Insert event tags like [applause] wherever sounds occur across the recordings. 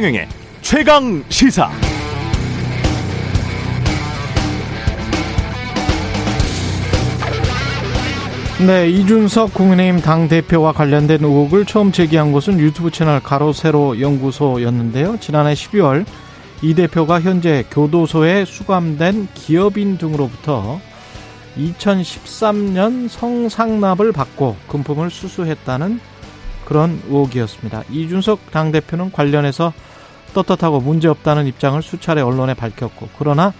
최경영의 최강 시사. 네, 이준석 국민의힘 당 대표와 관련된 의혹을 처음 제기한 곳은 유튜브 채널 가로세로 연구소였는데요. 지난해 12월 이 대표가 현재 교도소에 수감된 기업인 등으로부터 2013년 성상납을 받고 금품을 수수했다는 그런 의혹이었습니다. 이준석 당대표는 관련해서 떳떳하고 문제없다는 입장을 수차례 언론에 밝혔고 그러나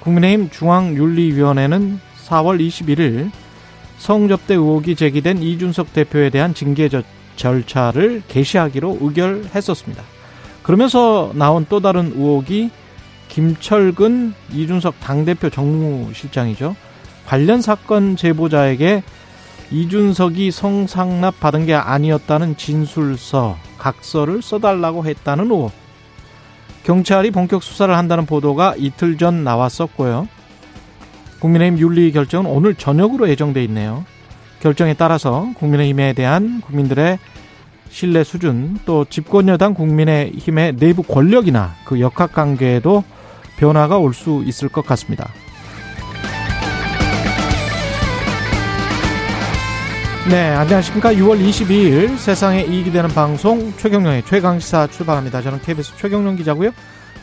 국민의힘 중앙윤리위원회는 4월 21일 성접대 의혹이 제기된 이준석 대표에 대한 징계 절차를 개시하기로 의결했었습니다. 그러면서 나온 또 다른 의혹이 김철근 이준석 당대표 정무실장이죠. 관련 사건 제보자에게 이준석이 성상납 받은 게 아니었다는 진술서, 각서를 써달라고 했다는 의혹. 경찰이 본격 수사를 한다는 보도가 이틀 전 나왔었고요. 국민의힘 윤리 결정은 오늘 저녁으로 예정돼 있네요. 결정에 따라서 국민의힘에 대한 국민들의 신뢰 수준 또 집권여당 국민의힘의 내부 권력이나 그 역학 관계에도 변화가 올 수 있을 것 같습니다. 네, 안녕하십니까. 6월 22일 세상에 이익이 되는 방송 최경령의 최강시사 출발합니다. 저는 KBS 최경령 기자고요.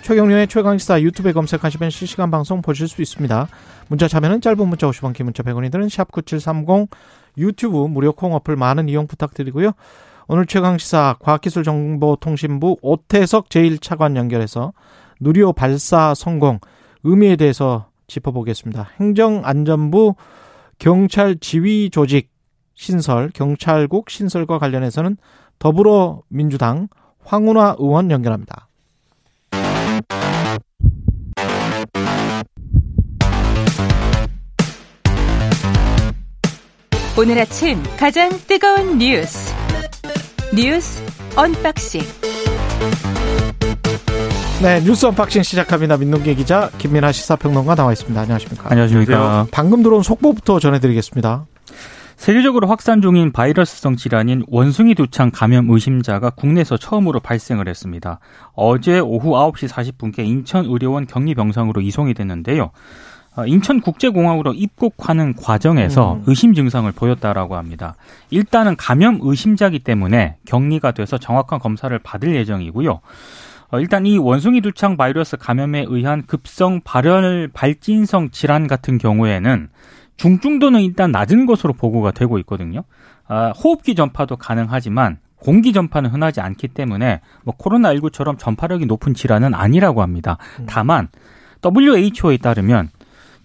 최경령의 최강시사 유튜브에 검색하시면 실시간 방송 보실 수 있습니다. 문자 참여는 짧은 문자 50원, 긴 문자 100원이 드는 샵9730 유튜브 무료 콩 어플 많은 이용 부탁드리고요. 오늘 최강시사 과학기술정보통신부 오태석 제1차관 연결해서 누리호 발사 성공 의미에 대해서 짚어보겠습니다. 행정안전부 경찰 지휘 조직 신설, 경찰국 신설과 관련해서는 더불어민주당 황운하 의원 연결합니다. 오늘 아침 가장 뜨거운 뉴스 뉴스 unboxing 네 뉴스 unboxing 시작합니다. 민동기 기자 김민아 시사평론가 나와 있습니다. 안녕하십니까? 안녕하십니까? 방금 들어온 속보부터 전해드리겠습니다. 세계적으로 확산 중인 바이러스성 질환인 원숭이 두창 감염 의심자가 국내에서 처음으로 발생을 했습니다. 어제 오후 9시 40분께 인천의료원 격리병상으로 이송이 됐는데요. 어, 인천국제공항으로 입국하는 과정에서 음. 의심 증상을 보였다라고 합니다. 일단은 감염 의심자기 때문에 격리가 돼서 정확한 검사를 받을 예정이고요. 어, 일단 이 원숭이 두창 바이러스 감염에 의한 급성 발열 발진성 질환 같은 경우에는 중증도는 일단 낮은 것으로 보고가 되고 있거든요. 아, 호흡기 전파도 가능하지만 공기 전파는 흔하지 않기 때문에 뭐 코로나19처럼 전파력이 높은 질환은 아니라고 합니다. 음. 다만 WHO에 따르면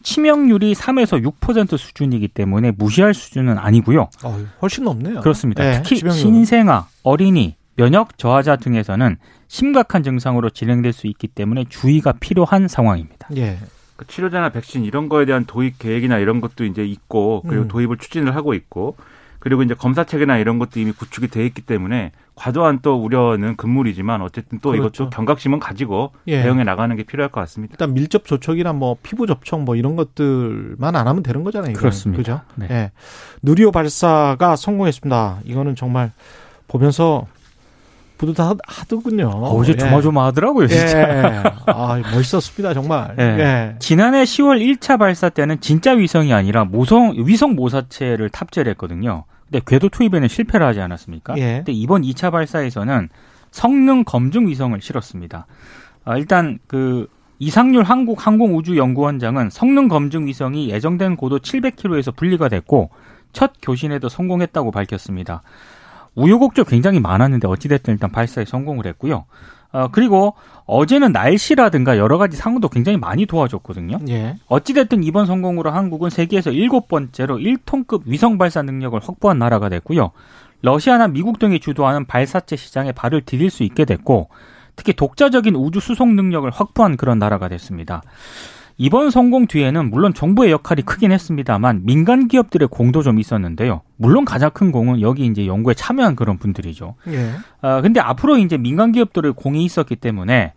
치명률이 3에서 6% 수준이기 때문에 무시할 수준은 아니고요. 어, 훨씬 높네요. 그렇습니다. 네, 특히 치명률은. 신생아, 어린이, 면역 저하자 등에서는 심각한 증상으로 진행될 수 있기 때문에 주의가 필요한 상황입니다. 예. 그 치료제나 백신 이런 거에 대한 도입 계획이나 이런 것도 이제 있고 그리고 음. 도입을 추진을 하고 있고 그리고 이제 검사 체계나 이런 것도 이미 구축이 돼 있기 때문에 과도한 또 우려는 금물이지만 어쨌든 또 그렇죠. 이것도 경각심은 가지고 예. 대응해 나가는 게 필요할 것 같습니다. 일단 밀접 접촉이나 뭐 피부 접촉 뭐 이런 것들만 안 하면 되는 거잖아요. 이거는. 그렇습니다. 그죠? 네. 예. 누리호 발사가 성공했습니다. 이거는 정말 보면서 뿌듯하더군요. 어제 예. 조마조마하더라고요, 진짜. 예. 아, 멋있었습니다, 정말. 예. 예. 지난해 10월 1차 발사 때는 진짜 위성이 아니라 모성 위성 모사체를 탑재를 했거든요. 근데 궤도 투입에는 실패를 하지 않았습니까? 예. 근데 이번 2차 발사에서는 성능 검증 위성을 실었습니다. 아, 일단 그 이상률 한국 항공우주연구원장은 성능 검증 위성이 예정된 고도 700km에서 분리가 됐고 첫 교신에도 성공했다고 밝혔습니다. 우여곡절 굉장히 많았는데 어찌됐든 일단 발사에 성공을 했고요. 어, 그리고 어제는 날씨라든가 여러 가지 상황도 굉장히 많이 도와줬거든요. 예. 어찌됐든 이번 성공으로 한국은 세계에서 일곱 번째로 1톤급 위성 발사 능력을 확보한 나라가 됐고요. 러시아나 미국 등이 주도하는 발사체 시장에 발을 디딜 수 있게 됐고, 특히 독자적인 우주 수송 능력을 확보한 그런 나라가 됐습니다. 이번 성공 뒤에는 물론 정부의 역할이 크긴 했습니다만 민간 기업들의 공도 좀 있었는데요. 물론 가장 큰 공은 여기 이제 연구에 참여한 그런 분들이죠. 예. 아 근데 앞으로 이제 민간 기업들의 공이 있었기 때문에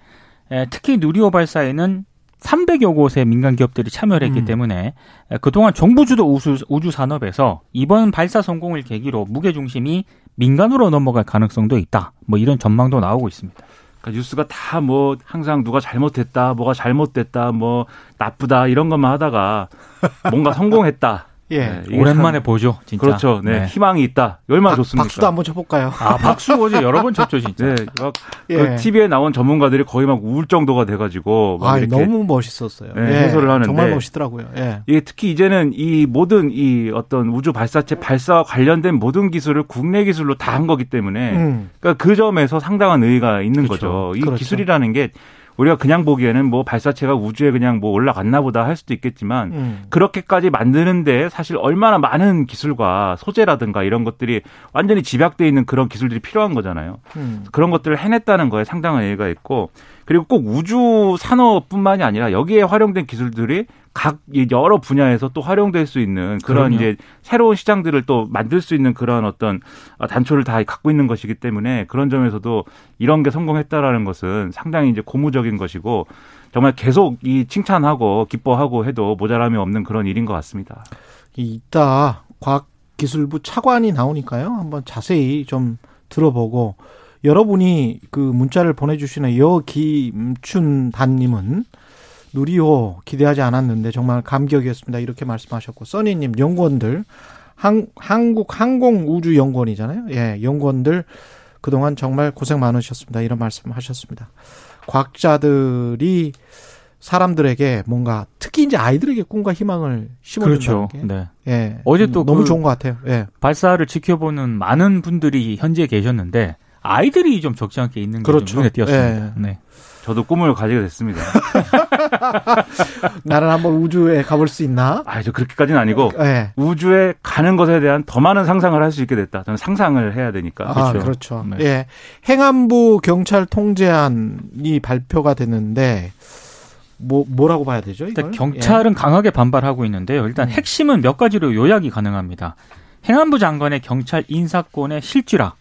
에, 특히 누리호 발사에는 300여 곳의 민간 기업들이 참여를 했기 음. 때문에 그동안 정부 주도 우주, 우주 산업에서 이번 발사 성공을 계기로 무게 중심이 민간으로 넘어갈 가능성도 있다. 뭐 이런 전망도 나오고 있습니다. 그러니까 뉴스가 다 뭐 항상 누가 잘못했다, 뭐가 잘못됐다, 뭐 나쁘다 이런 것만 하다가 뭔가 성공했다. 예. 네, 오랜만에 참, 보죠, 진짜. 그렇죠. 네. 네. 희망이 있다. 얼마나 박, 좋습니까? 박수도 한번 쳐볼까요? 아, 박수 어제 여러 번 쳤죠, [laughs] 진짜. 네. 막 예. 그 TV에 나온 전문가들이 거의 막 울 정도가 돼가지고. 아, 너무 멋있었어요. 네, 예. 해설을 하는데. 정말 멋있더라고요. 예. 이게 특히 이제는 이 모든 이 어떤 우주 발사체 발사와 관련된 모든 기술을 국내 기술로 다 한 거기 때문에. 음. 그러니까 그 점에서 상당한 의의가 있는 그렇죠. 거죠. 이 그렇죠. 기술이라는 게 우리가 그냥 보기에는 뭐 발사체가 우주에 그냥 뭐 올라갔나 보다 할 수도 있겠지만 음. 그렇게까지 만드는데 사실 얼마나 많은 기술과 소재라든가 이런 것들이 완전히 집약돼 있는 그런 기술들이 필요한 거잖아요. 음. 그런 것들을 해냈다는 거에 상당한 의의가 있고 그리고 꼭 우주 산업뿐만이 아니라 여기에 활용된 기술들이 각 여러 분야에서 또 활용될 수 있는 그런 그럼요. 이제 새로운 시장들을 또 만들 수 있는 그런 어떤 단초를 다 갖고 있는 것이기 때문에 그런 점에서도 이런 게 성공했다라는 것은 상당히 이제 고무적인 것이고 정말 계속 이 칭찬하고 기뻐하고 해도 모자람이 없는 그런 일인 것 같습니다. 이따 과학기술부 차관이 나오니까요. 한번 자세히 좀 들어보고 여러분이 그 문자를 보내주시는 여김춘단님은 누리호 기대하지 않았는데 정말 감격이었습니다. 이렇게 말씀하셨고 써니님 연구원들 한, 한국 항공우주연구원이잖아요. 예, 연구원들 그동안 정말 고생 많으셨습니다. 이런 말씀하셨습니다. 과학자들이 사람들에게 뭔가 특히 이제 아이들에게 꿈과 희망을 심어준다는 그렇죠. 게 네. 예, 어제 또 너무 그 좋은 것 같아요. 예. 발사를 지켜보는 많은 분들이 현재 계셨는데 아이들이 좀 적지 않게 있는 게 그렇죠. 눈에 띄었습니다. 예. 네. 저도 꿈을 가지게 됐습니다. [laughs] 나는 한번 우주에 가볼 수 있나? 아, 저 그렇게까지는 아니고 네. 우주에 가는 것에 대한 더 많은 상상을 할 수 있게 됐다. 저는 상상을 해야 되니까. 아, 그렇죠. 그렇죠. 네. 예. 행안부 경찰 통제안이 발표가 됐는데 뭐 뭐라고 봐야 되죠? 일단 경찰은 예. 강하게 반발하고 있는데요. 일단 음. 핵심은 몇 가지로 요약이 가능합니다. 행안부 장관의 경찰 인사권의 실질화.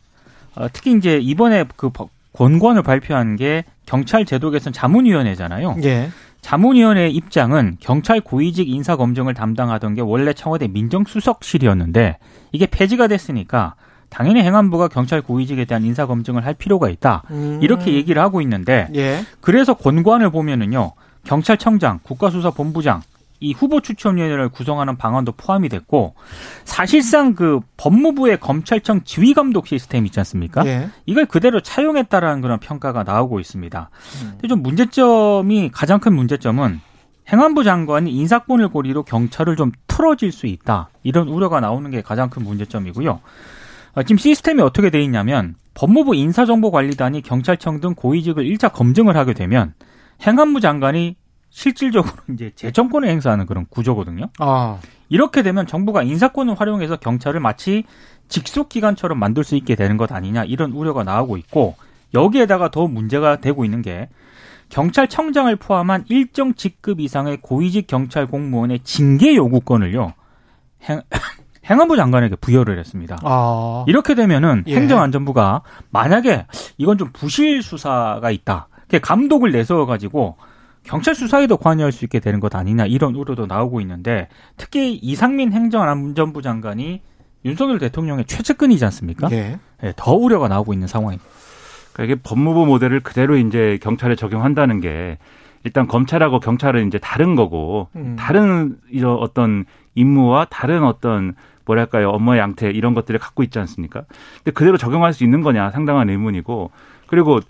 어, 특히 이제 이번에 그 권관을 발표한 게 경찰 제도 개선 자문위원회잖아요. 예. 자문위원회 입장은 경찰 고위직 인사 검증을 담당하던 게 원래 청와대 민정수석실이었는데 이게 폐지가 됐으니까 당연히 행안부가 경찰 고위직에 대한 인사 검증을 할 필요가 있다. 음. 이렇게 얘기를 하고 있는데 예. 그래서 권관을 보면은요. 경찰청장, 국가수사본부장, 이 후보 추천위원회를 구성하는 방안도 포함이 됐고 사실상 그 법무부의 검찰청 지휘 감독 시스템 있지 않습니까? 예. 이걸 그대로 차용했다라는 그런 평가가 나오고 있습니다. 음. 근데 좀 문제점이 가장 큰 문제점은 행안부 장관이 인사권을 고리로 경찰을 좀 틀어질 수 있다. 이런 우려가 나오는 게 가장 큰 문제점이고요. 어, 지금 시스템이 어떻게 돼 있냐면 법무부 인사정보관리단이 경찰청 등 고위직을 1차 검증을 하게 되면 행안부 장관이 실질적으로 이제 재정권을 행사하는 그런 구조거든요. 아. 이렇게 되면 정부가 인사권을 활용해서 경찰을 마치 직속 기관처럼 만들 수 있게 되는 것 아니냐 이런 우려가 나오고 있고 여기에다가 더 문제가 되고 있는 게 경찰청장을 포함한 일정 직급 이상의 고위직 경찰 공무원의 징계 요구권을요 행, [coughs] 행안부 장관에게 부여를 했습니다. 아. 이렇게 되면은 예. 행정안전부가 만약에 이건 좀 부실 수사가 있다. 감독을 내세워 가지고 경찰 수사에도 관여할 수 있게 되는 것 아니냐 이런 우려도 나오고 있는데 특히 이상민 행정안전부 장관이 윤석열 대통령의 최측근이지 않습니까? 예. 네, 더 우려가 나오고 있는 상황입니다. 그러니까 이게 법무부 모델을 그대로 이제 경찰에 적용한다는 게 일단 검찰하고 경찰은 이제 다른 거고 음. 다른 이런 어떤 임무와 다른 어떤 뭐랄까요 업무 양태 이런 것들을 갖고 있지 않습니까? 근데 그대로 적용할 수 있는 거냐 상당한 의문이고 그리고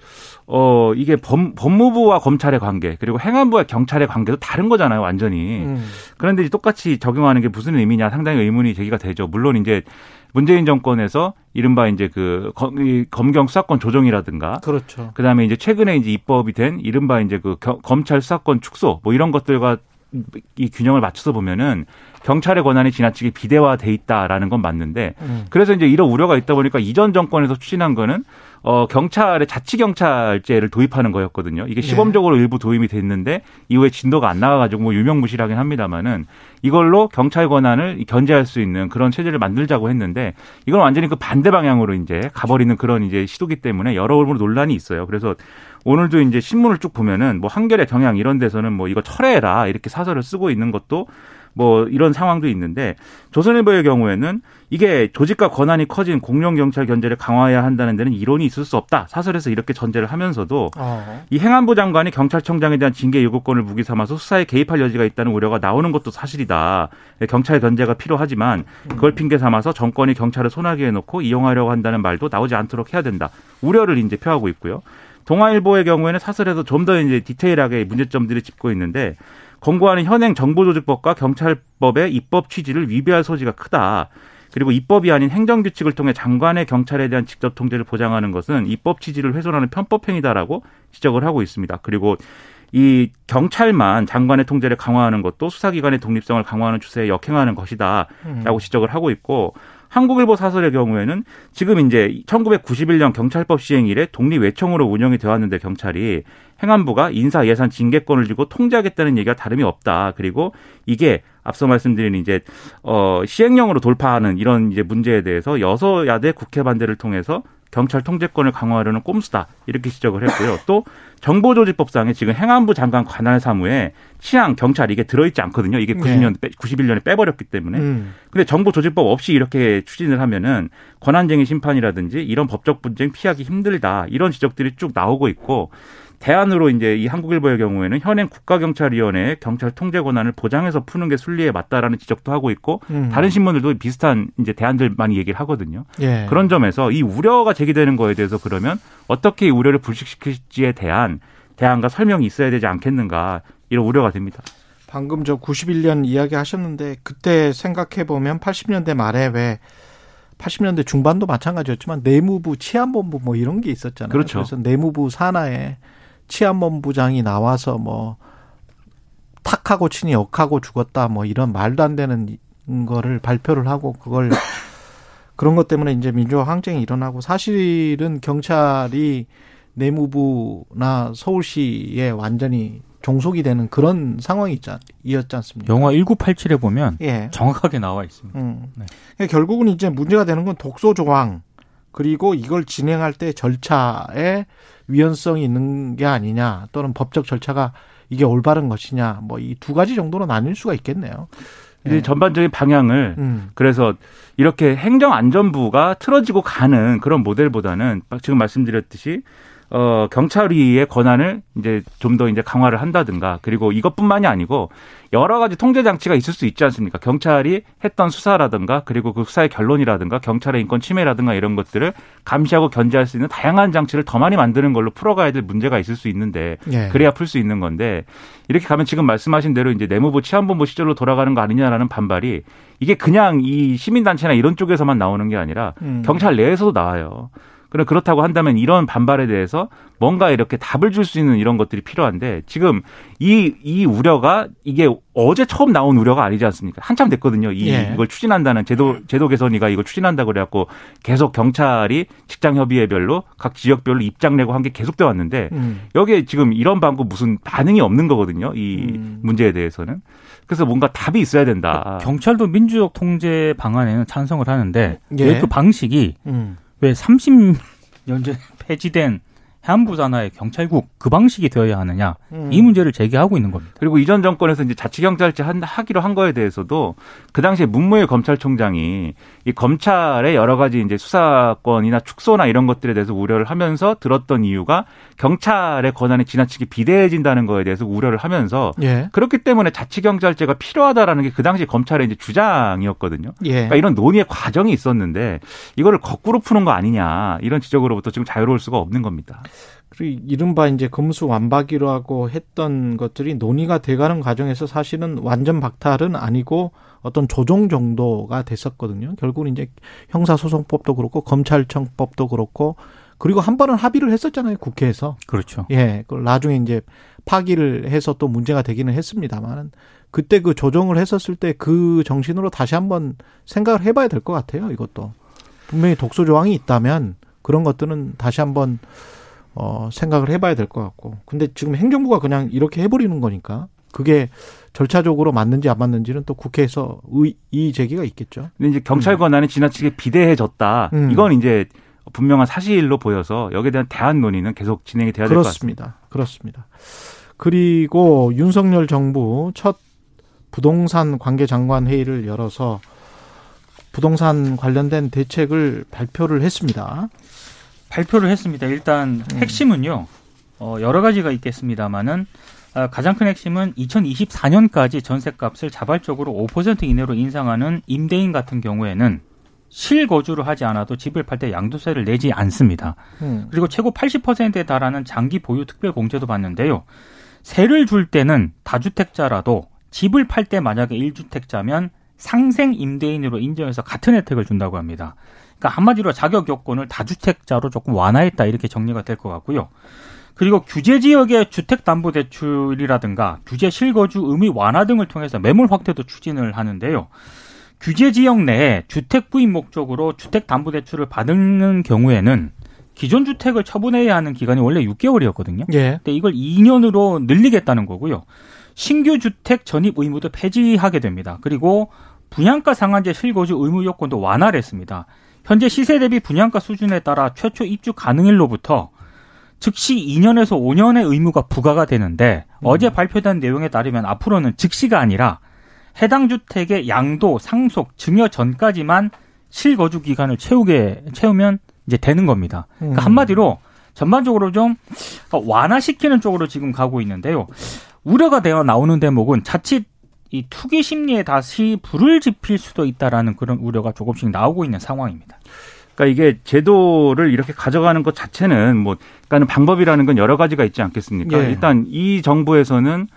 어 이게 법, 법무부와 검찰의 관계 그리고 행안부와 경찰의 관계도 다른 거잖아요 완전히 음. 그런데 이제 똑같이 적용하는 게 무슨 의미냐 상당히 의문이 제기가 되죠 물론 이제 문재인 정권에서 이른바 이제 그 검경 수사권 조정이라든가 그렇죠. 그다음에 이제 최근에 이제 입법이 된 이른바 이제 그 검찰 수사권 축소 뭐 이런 것들과 이 균형을 맞춰서 보면은 경찰의 권한이 지나치게 비대화돼 있다라는 건 맞는데 음. 그래서 이제 이런 우려가 있다 보니까 이전 정권에서 추진한 거는 어 경찰의 자치 경찰제를 도입하는 거였거든요. 이게 예. 시범적으로 네. 일부 도입이 됐는데 이후에 진도가 안 나가가지고 뭐 유명무실하긴 합니다만은 이걸로 경찰 권한을 견제할 수 있는 그런 체제를 만들자고 했는데 이건 완전히 그 반대 방향으로 이제 가버리는 그런 이제 시도기 때문에 여러모로 논란이 있어요. 그래서 오늘도 이제 신문을 쭉 보면은 뭐 한겨레 경향 이런 데서는 뭐 이거 철회해라 이렇게 사설을 쓰고 있는 것도 뭐 이런 상황도 있는데 조선일보의 경우에는 이게 조직과 권한이 커진 공룡 경찰 견제를 강화해야 한다는 데는 이론이 있을 수 없다. 사설에서 이렇게 전제를 하면서도 어. 이 행안부 장관이 경찰청장에 대한 징계 요구권을 무기 삼아서 수사에 개입할 여지가 있다는 우려가 나오는 것도 사실이다. 경찰 견제가 필요하지만 그걸 핑계 삼아서 정권이 경찰을 손아귀에 놓고 이용하려고 한다는 말도 나오지 않도록 해야 된다. 우려를 이제 표하고 있고요. 동아일보의 경우에는 사설에서 좀 더 이제 디테일하게 문제점들이 짚고 있는데 권고하는 현행 정보조직법과 경찰법의 입법 취지를 위배할 소지가 크다. 그리고 입법이 아닌 행정규칙을 통해 장관의 경찰에 대한 직접 통제를 보장하는 것은 입법 취지를 훼손하는 편법행위다라고 지적을 하고 있습니다. 그리고 이 경찰만 장관의 통제를 강화하는 것도 수사기관의 독립성을 강화하는 추세에 역행하는 것이다라고 음. 지적을 하고 있고 한국일보 사설의 경우에는 지금 이제 1991년 경찰법 시행 이래 독립 외청으로 운영이 되어 왔는데 경찰이 행안부가 인사 예산 징계권을 주고 통제하겠다는 얘기가 다름이 없다. 그리고 이게 앞서 말씀드린 이제 어 시행령으로 돌파하는 이런 이제 문제에 대해서 여서야대 국회 반대를 통해서 경찰 통제권을 강화하려는 꼼수다 이렇게 지적을 했고요. 또 정보조직법상에 지금 행안부 장관 관할 사무에 치안 경찰 이게 들어있지 않거든요. 이게 90년 네. 91년에 빼버렸기 때문에. 음. 근데 정보조직법 없이 이렇게 추진을 하면은 권한쟁의 심판이라든지 이런 법적 분쟁 피하기 힘들다 이런 지적들이 쭉 나오고 있고 대안으로 이제 이 한국일보의 경우에는 현행 국가경찰위원회의 경찰 통제 권한을 보장해서 푸는 게 순리에 맞다라는 지적도 하고 있고 음. 다른 신문들도 비슷한 이제 대안들 많이 얘기를 하거든요. 예. 그런 점에서 이 우려가 제기되는 거에 대해서 그러면 어떻게 이 우려를 불식시킬지에 대한 대안과 설명이 있어야 되지 않겠는가 이런 우려가 됩니다. 방금 저 91년 이야기 하셨는데 그때 생각해 보면 80년대 말에 왜 80년대 중반도 마찬가지였지만 내무부 치안본부 뭐 이런 게 있었잖아요. 그렇죠. 그래서 내무부 산하에 치안본부장이 나와서 뭐 탁하고 치니 역하고 죽었다 뭐 이런 말도 안 되는 거를 발표를 하고 그걸 [laughs] 그런 것 때문에 이제 민주화 항쟁이 일어나고 사실은 경찰이 내무부나 서울시에 완전히 종속이 되는 그런 상황이 었지 않습니까? 영화 1987에 보면 예. 정확하게 나와 있습니다. 음. 네. 그러니까 결국은 이제 문제가 되는 건 독소 조항 그리고 이걸 진행할 때 절차에 위헌성이 있는 게 아니냐 또는 법적 절차가 이게 올바른 것이냐 뭐 이 두 가지 정도로 나뉠 수가 있겠네요. 이 네. 전반적인 방향을 음. 그래서 이렇게 행정안전부가 틀어지고 가는 그런 모델보다는 지금 말씀드렸듯이 어, 경찰위의 권한을 이제 좀 더 이제 강화를 한다든가 그리고 이것뿐만이 아니고 여러 가지 통제 장치가 있을 수 있지 않습니까? 경찰이 했던 수사라든가 그리고 그 수사의 결론이라든가 경찰의 인권 침해라든가 이런 것들을 감시하고 견제할 수 있는 다양한 장치를 더 많이 만드는 걸로 풀어가야 될 문제가 있을 수 있는데 예. 그래야 풀 수 있는 건데 이렇게 가면 지금 말씀하신 대로 이제 내무부 치안본부 시절로 돌아가는 거 아니냐라는 반발이 이게 그냥 이 시민단체나 이런 쪽에서만 나오는 게 아니라 음. 경찰 내에서도 나와요. 그럼 그렇다고 한다면 이런 반발에 대해서 뭔가 이렇게 답을 줄 수 있는 이런 것들이 필요한데 지금 이, 이 우려가 이게 어제 처음 나온 우려가 아니지 않습니까? 한참 됐거든요. 이, 예. 이걸 추진한다는 제도, 제도 개선이가 이걸 추진한다고 그래갖고 계속 경찰이 직장 협의회별로 각 지역별로 입장 내고 한 게 계속돼 왔는데 음. 여기에 지금 이런 방법 무슨 반응이 없는 거거든요. 이 음. 문제에 대해서는. 그래서 뭔가 답이 있어야 된다. 경찰도 민주적 통제 방안에는 찬성을 하는데 예. 왜그 방식이 음. 왜 30년 전에 폐지된 해안부 산하의 경찰국 그 방식이 되어야 하느냐 음. 이 문제를 제기하고 있는 겁니다. 그리고 이전 정권에서 이제 자치경찰제 하기로 한 거에 대해서도 그 당시에 문무일 검찰총장이 이 검찰의 여러 가지 이제 수사권이나 축소나 이런 것들에 대해서 우려를 하면서 들었던 이유가 경찰의 권한이 지나치게 비대해진다는 거에 대해서 우려를 하면서 예. 그렇기 때문에 자치경찰제가 필요하다라는 게 그 당시 검찰의 이제 주장이었거든요. 예. 그러니까 이런 논의의 과정이 있었는데 이거를 거꾸로 푸는 거 아니냐 이런 지적으로부터 지금 자유로울 수가 없는 겁니다. 그리고 이른바 이제 금수 완박이라고 했던 것들이 논의가 돼가는 과정에서 사실은 완전 박탈은 아니고 어떤 조정 정도가 됐었거든요. 결국은 이제 형사소송법도 그렇고 검찰청법도 그렇고 그리고 한 번은 합의를 했었잖아요 국회에서. 그렇죠. 예, 그 나중에 이제 파기를 해서 또 문제가 되기는 했습니다만은 그때 그 조정을 했었을 때 그 정신으로 다시 한번 생각을 해봐야 될 것 같아요. 이것도 분명히 독소 조항이 있다면 그런 것들은 다시 한번 어 생각을 해봐야 될 것 같고. 근데 지금 행정부가 그냥 이렇게 해버리는 거니까 그게 절차적으로 맞는지 안 맞는지는 또 국회에서 의, 의 제기가 있겠죠. 근데 이제 경찰 음. 권한이 지나치게 비대해졌다. 음. 이건 이제 분명한 사실로 보여서 여기에 대한 대안 논의는 계속 진행이 돼야 될 것 같습니다. 그렇습니다. 그리고 윤석열 정부 첫 부동산 관계 장관 회의를 열어서 부동산 관련된 대책을 발표를 했습니다. 발표를 했습니다. 일단 음. 핵심은요. 어, 여러 가지가 있겠습니다만은 어, 가장 큰 핵심은 2024년까지 전세값을 자발적으로 5% 이내로 인상하는 임대인 같은 경우에는 실거주를 하지 않아도 집을 팔 때 양도세를 내지 않습니다. 음. 그리고 최고 80%에 달하는 장기 보유 특별 공제도 받는데요. 세를 줄 때는 다주택자라도 집을 팔 때 만약에 1주택자면 상생 임대인으로 인정해서 같은 혜택을 준다고 합니다. 그러니까 한마디로 자격 요건을 다주택자로 조금 완화했다 이렇게 정리가 될 것 같고요. 그리고 규제 지역의 주택담보대출이라든가 규제 실거주 의미 완화 등을 통해서 매물 확대도 추진을 하는데요. 규제 지역 내에 주택 부인 목적으로 주택담보대출을 받는 경우에는 기존 주택을 처분해야 하는 기간이 원래 6개월이었거든요. 예. 근데 이걸 2년으로 늘리겠다는 거고요. 신규 주택 전입 의무도 폐지하게 됩니다. 그리고 분양가 상한제 실거주 의무 요건도 완화를 했습니다. 현재 시세 대비 분양가 수준에 따라 최초 입주 가능일로부터 즉시 2년에서 5년의 의무가 부과가 되는데 음. 어제 발표된 내용에 따르면 앞으로는 즉시가 아니라 해당 주택의 양도, 상속, 증여 전까지만 실거주 기간을 채우게 채우면 이제 되는 겁니다. 그러니까 음. 한마디로 전반적으로 좀 완화시키는 쪽으로 지금 가고 있는데요. 우려가 되어 나오는 대목은 자칫 이 투기 심리에 다시 불을 지필 수도 있다라는 그런 우려가 조금씩 나오고 있는 상황입니다. 그러니까 이게 제도를 이렇게 가져가는 것 자체는 뭐 그러니까는 방법이라는 건 여러 가지가 있지 않겠습니까? 예. 일단 이 정부에서는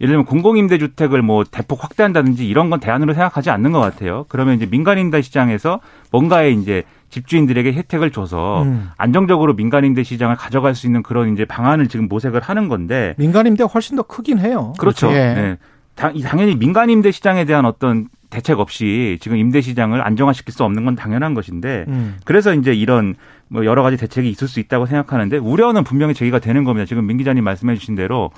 예를 들면 공공임대주택을 뭐 대폭 확대한다든지 이런 건 대안으로 생각하지 않는 것 같아요. 그러면 이제 민간임대 시장에서 뭔가의 이제 집주인들에게 혜택을 줘서 음. 안정적으로 민간임대 시장을 가져갈 수 있는 그런 이제 방안을 지금 모색을 하는 건데 민간임대가 훨씬 더 크긴 해요. 그렇죠. 예. 네. 당연히 민간 임대 시장에 대한 어떤 대책 없이 지금 임대 시장을 안정화시킬 수 없는 건 당연한 것인데 음. 그래서 이제 이런 뭐 여러 가지 대책이 있을 수 있다고 생각하는데 우려는 분명히 제기가 되는 겁니다. 지금 민 기자님 말씀해 주신 대로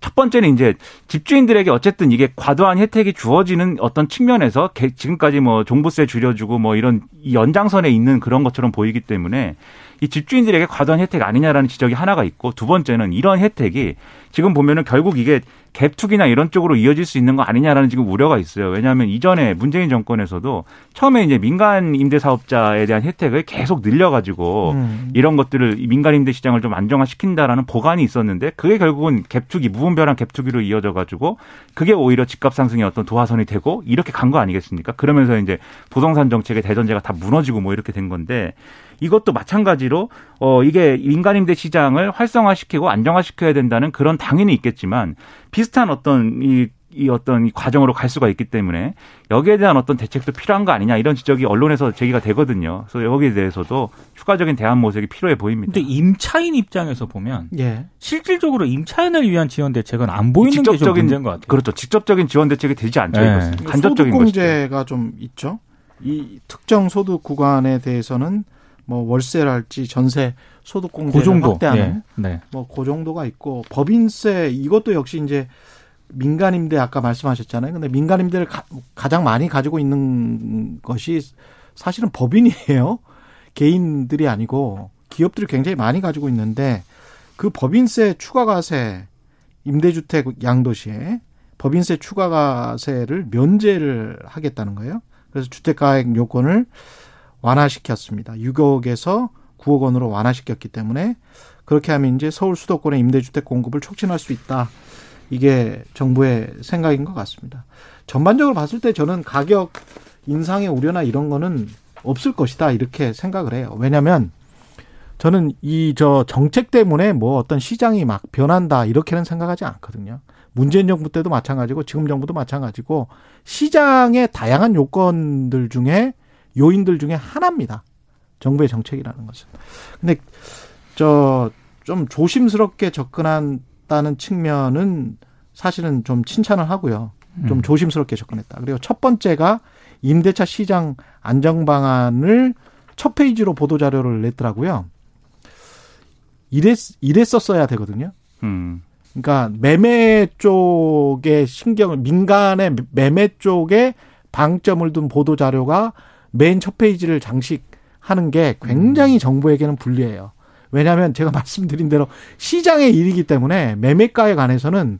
첫 번째는 이제 집주인들에게 어쨌든 이게 과도한 혜택이 주어지는 어떤 측면에서 지금까지 뭐 종부세 줄여주고 뭐 이런 연장선에 있는 그런 것처럼 보이기 때문에 이 집주인들에게 과도한 혜택 아니냐라는 지적이 하나가 있고 두 번째는 이런 혜택이 지금 보면은 결국 이게 갭투기나 이런 쪽으로 이어질 수 있는 거 아니냐라는 지금 우려가 있어요. 왜냐하면 이전에 문재인 정권에서도 처음에 이제 민간 임대 사업자에 대한 혜택을 계속 늘려가지고 음. 이런 것들을 민간 임대 시장을 좀 안정화시킨다라는 보관이 있었는데 그게 결국은 갭투기 무분별한 갭투기로 이어져가지고 그게 오히려 집값 상승의 어떤 도화선이 되고 이렇게 간 거 아니겠습니까? 그러면서 이제 부동산 정책의 대전제가 다 무너지고 뭐 이렇게 된 건데 이것도 마찬가지로 어 이게 민간 임대 시장을 활성화시키고 안정화시켜야 된다는 그런 당연히 있겠지만 비슷한 어떤 이, 이 어떤 이 과정으로 갈 수가 있기 때문에 여기에 대한 어떤 대책도 필요한 거 아니냐 이런 지적이 언론에서 제기가 되거든요. 그래서 여기에 대해서도 추가적인 대안 모색이 필요해 보입니다. 근데 임차인 입장에서 보면 예. 실질적으로 임차인을 위한 지원 대책은 안 보이는 직접적인, 게 문제인 것 같아요. 그렇죠. 직접적인 지원 대책이 되지 않죠. 네. 이것은 간접적인 소득공제가 좀 있죠. 이 특정 소득 구간에 대해서는 뭐 월세랄지 전세 소득 공제를 그 확대하는 네. 네. 뭐그 정도가 있고 법인세 이것도 역시 이제 민간임대 아까 말씀하셨잖아요. 근데 민간임대를 가, 가장 많이 가지고 있는 것이 사실은 법인이에요. [laughs] 개인들이 아니고 기업들이 굉장히 많이 가지고 있는데 그 법인세 추가가세 임대주택 양도시에 법인세 추가가세를 면제를 하겠다는 거예요. 그래서 주택가액 요건을 완화시켰습니다. 6억에서 9억 원으로 완화시켰기 때문에 그렇게 하면 이제 서울 수도권의 임대주택 공급을 촉진할 수 있다. 이게 정부의 생각인 것 같습니다. 전반적으로 봤을 때 저는 가격 인상의 우려나 이런 거는 없을 것이다. 이렇게 생각을 해요. 왜냐하면 저는 이 저 정책 때문에 뭐 어떤 시장이 막 변한다 이렇게는 생각하지 않거든요. 문재인 정부 때도 마찬가지고 지금 정부도 마찬가지고 시장의 다양한 요건들 중에 요인들 중에 하나입니다. 정부의 정책이라는 것은. 근데 저 좀 조심스럽게 접근한다는 측면은 사실은 좀 칭찬을 하고요. 좀 음. 조심스럽게 접근했다. 그리고 첫 번째가 임대차 시장 안정 방안을 첫 페이지로 보도 자료를 냈더라고요. 이랬 이랬었어야 되거든요. 음. 그러니까 매매 쪽에 신경을 민간의 매매 쪽에 방점을 둔 보도 자료가 맨 첫 페이지를 장식하는 게 굉장히 음. 정부에게는 불리해요. 왜냐하면 제가 [laughs] 말씀드린 대로 시장의 일이기 때문에 매매가에 관해서는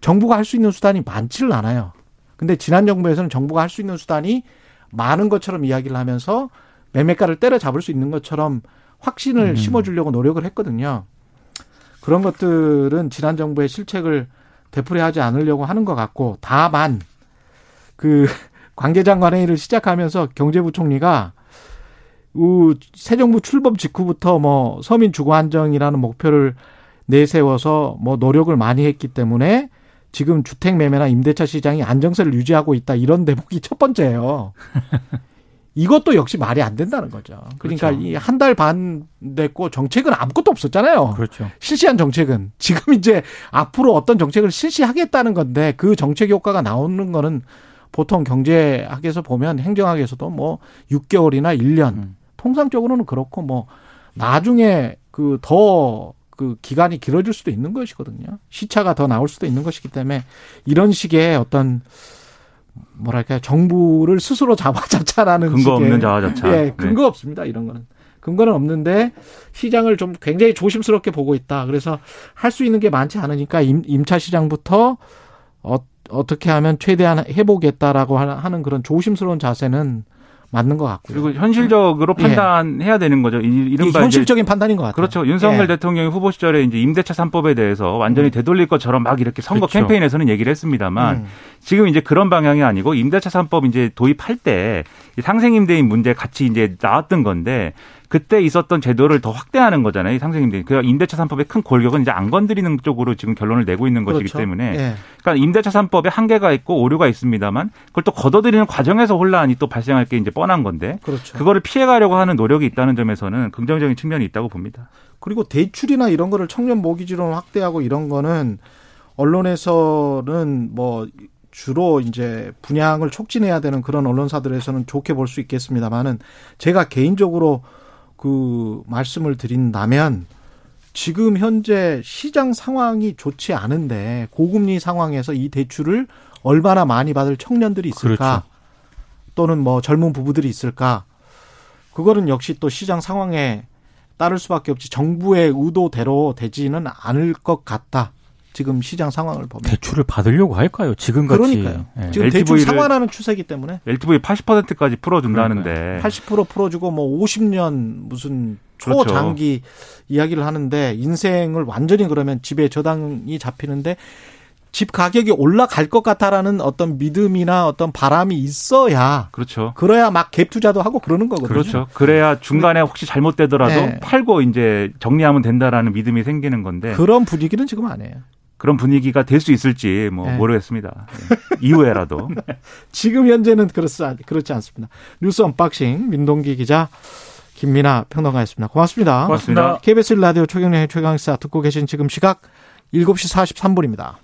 정부가 할 수 있는 수단이 많지를 않아요. 근데 지난 정부에서는 정부가 할 수 있는 수단이 많은 것처럼 이야기를 하면서 매매가를 때려잡을 수 있는 것처럼 확신을 음. 심어주려고 노력을 했거든요. 그런 것들은 지난 정부의 실책을 되풀이하지 않으려고 하는 것 같고 다만 그 관계장관 회의를 시작하면서 경제부총리가 새 정부 출범 직후부터 뭐 서민 주거 안정이라는 목표를 내세워서 뭐 노력을 많이 했기 때문에 지금 주택 매매나 임대차 시장이 안정세를 유지하고 있다 이런 대목이 첫 번째예요. [laughs] 이것도 역시 말이 안 된다는 거죠. 그러니까 그렇죠. 이한 달 반 됐고 정책은 아무것도 없었잖아요. 그렇죠. 실시한 정책은 지금 이제 앞으로 어떤 정책을 실시하겠다는 건데 그 정책 효과가 나오는 거는 보통 경제학에서 보면 행정학에서도 뭐 6개월이나 1년 음. 통상적으로는 그렇고 뭐 나중에 그더그 기간이 길어질 수도 있는 것이거든요. 시차가 더 나올 수도 있는 것이기 때문에 이런 식의 어떤 뭐랄까 정부를 스스로 자화자찬하는 근거 없는 자화자찬. 예, 네. 근거 네. 없습니다. 이런 거는 근거는 없는데 시장을 좀 굉장히 조심스럽게 보고 있다. 그래서 할 수 있는 게 많지 않으니까 임, 임차 시장부터 어, 어떻게 하면 최대한 해보겠다라고 하는 그런 조심스러운 자세는 맞는 것 같고요. 그리고 현실적으로 예. 판단해야 되는 거죠. 이른바 현실적인 판단인 것 같아요. 그렇죠. 윤석열 예. 대통령이 후보 시절에 이제 임대차 3법에 대해서 완전히 음. 되돌릴 것처럼 막 이렇게 선거 그렇죠. 캠페인에서는 얘기를 했습니다만 음. 지금 이제 그런 방향이 아니고 임대차 3법 이제 도입할 때 상생임대인 문제 같이 이제 나왔던 건데 그때 있었던 제도를 더 확대하는 거잖아요. 상생임대. 그 임대차 3법의 큰 골격은 이제 안 건드리는 쪽으로 지금 결론을 내고 있는 것이기 그렇죠. 때문에 예. 그러니까 임대차 3법에 한계가 있고 오류가 있습니다만 그걸 또 걷어들이는 과정에서 혼란이 또 발생할 게 이제 뻔한 건데 그렇죠. 그거를 피해 가려고 하는 노력이 있다는 점에서는 긍정적인 측면이 있다고 봅니다. 그리고 대출이나 이런 거를 청년 모기지로 확대하고 이런 거는 언론에서는 뭐 주로 이제 분양을 촉진해야 되는 그런 언론사들에서는 좋게 볼 수 있겠습니다만은 제가 개인적으로 그 말씀을 드린다면 지금 현재 시장 상황이 좋지 않은데 고금리 상황에서 이 대출을 얼마나 많이 받을 청년들이 있을까? 그렇죠. 또는 뭐 젊은 부부들이 있을까? 그거는 역시 또 시장 상황에 따를 수밖에 없지 정부의 의도대로 되지는 않을 것 같다. 지금 시장 상황을 보면 대출을 받으려고 할까요? 지금 같이 그러니까요. 네. 지금 대출 상환하는 추세이기 때문에 LTV 80%까지 풀어준다는데 80% 풀어주고 뭐 50년 무슨 초장기 그렇죠. 이야기를 하는데 인생을 완전히 그러면 집에 저당이 잡히는데 집 가격이 올라갈 것 같다라는 어떤 믿음이나 어떤 바람이 있어야 그렇죠. 그래야 막 갭 투자도 하고 그러는 거거든요. 그렇죠. 그래야 중간에 혹시 잘못되더라도 네. 팔고 이제 정리하면 된다라는 믿음이 생기는 건데 그런 분위기는 지금 아니에요. 그런 분위기가 될 수 있을지 뭐 네. 모르겠습니다. 네. 이후에라도. [laughs] 네. 지금 현재는 그렇지, 그렇지 않습니다. 뉴스 unboxing 민동기 기자 김민아 평론가였습니다. 고맙습니다. 고맙습니다. KBS 라디오 최경영의 최강시사 듣고 계신 지금 시각 7시 43분입니다.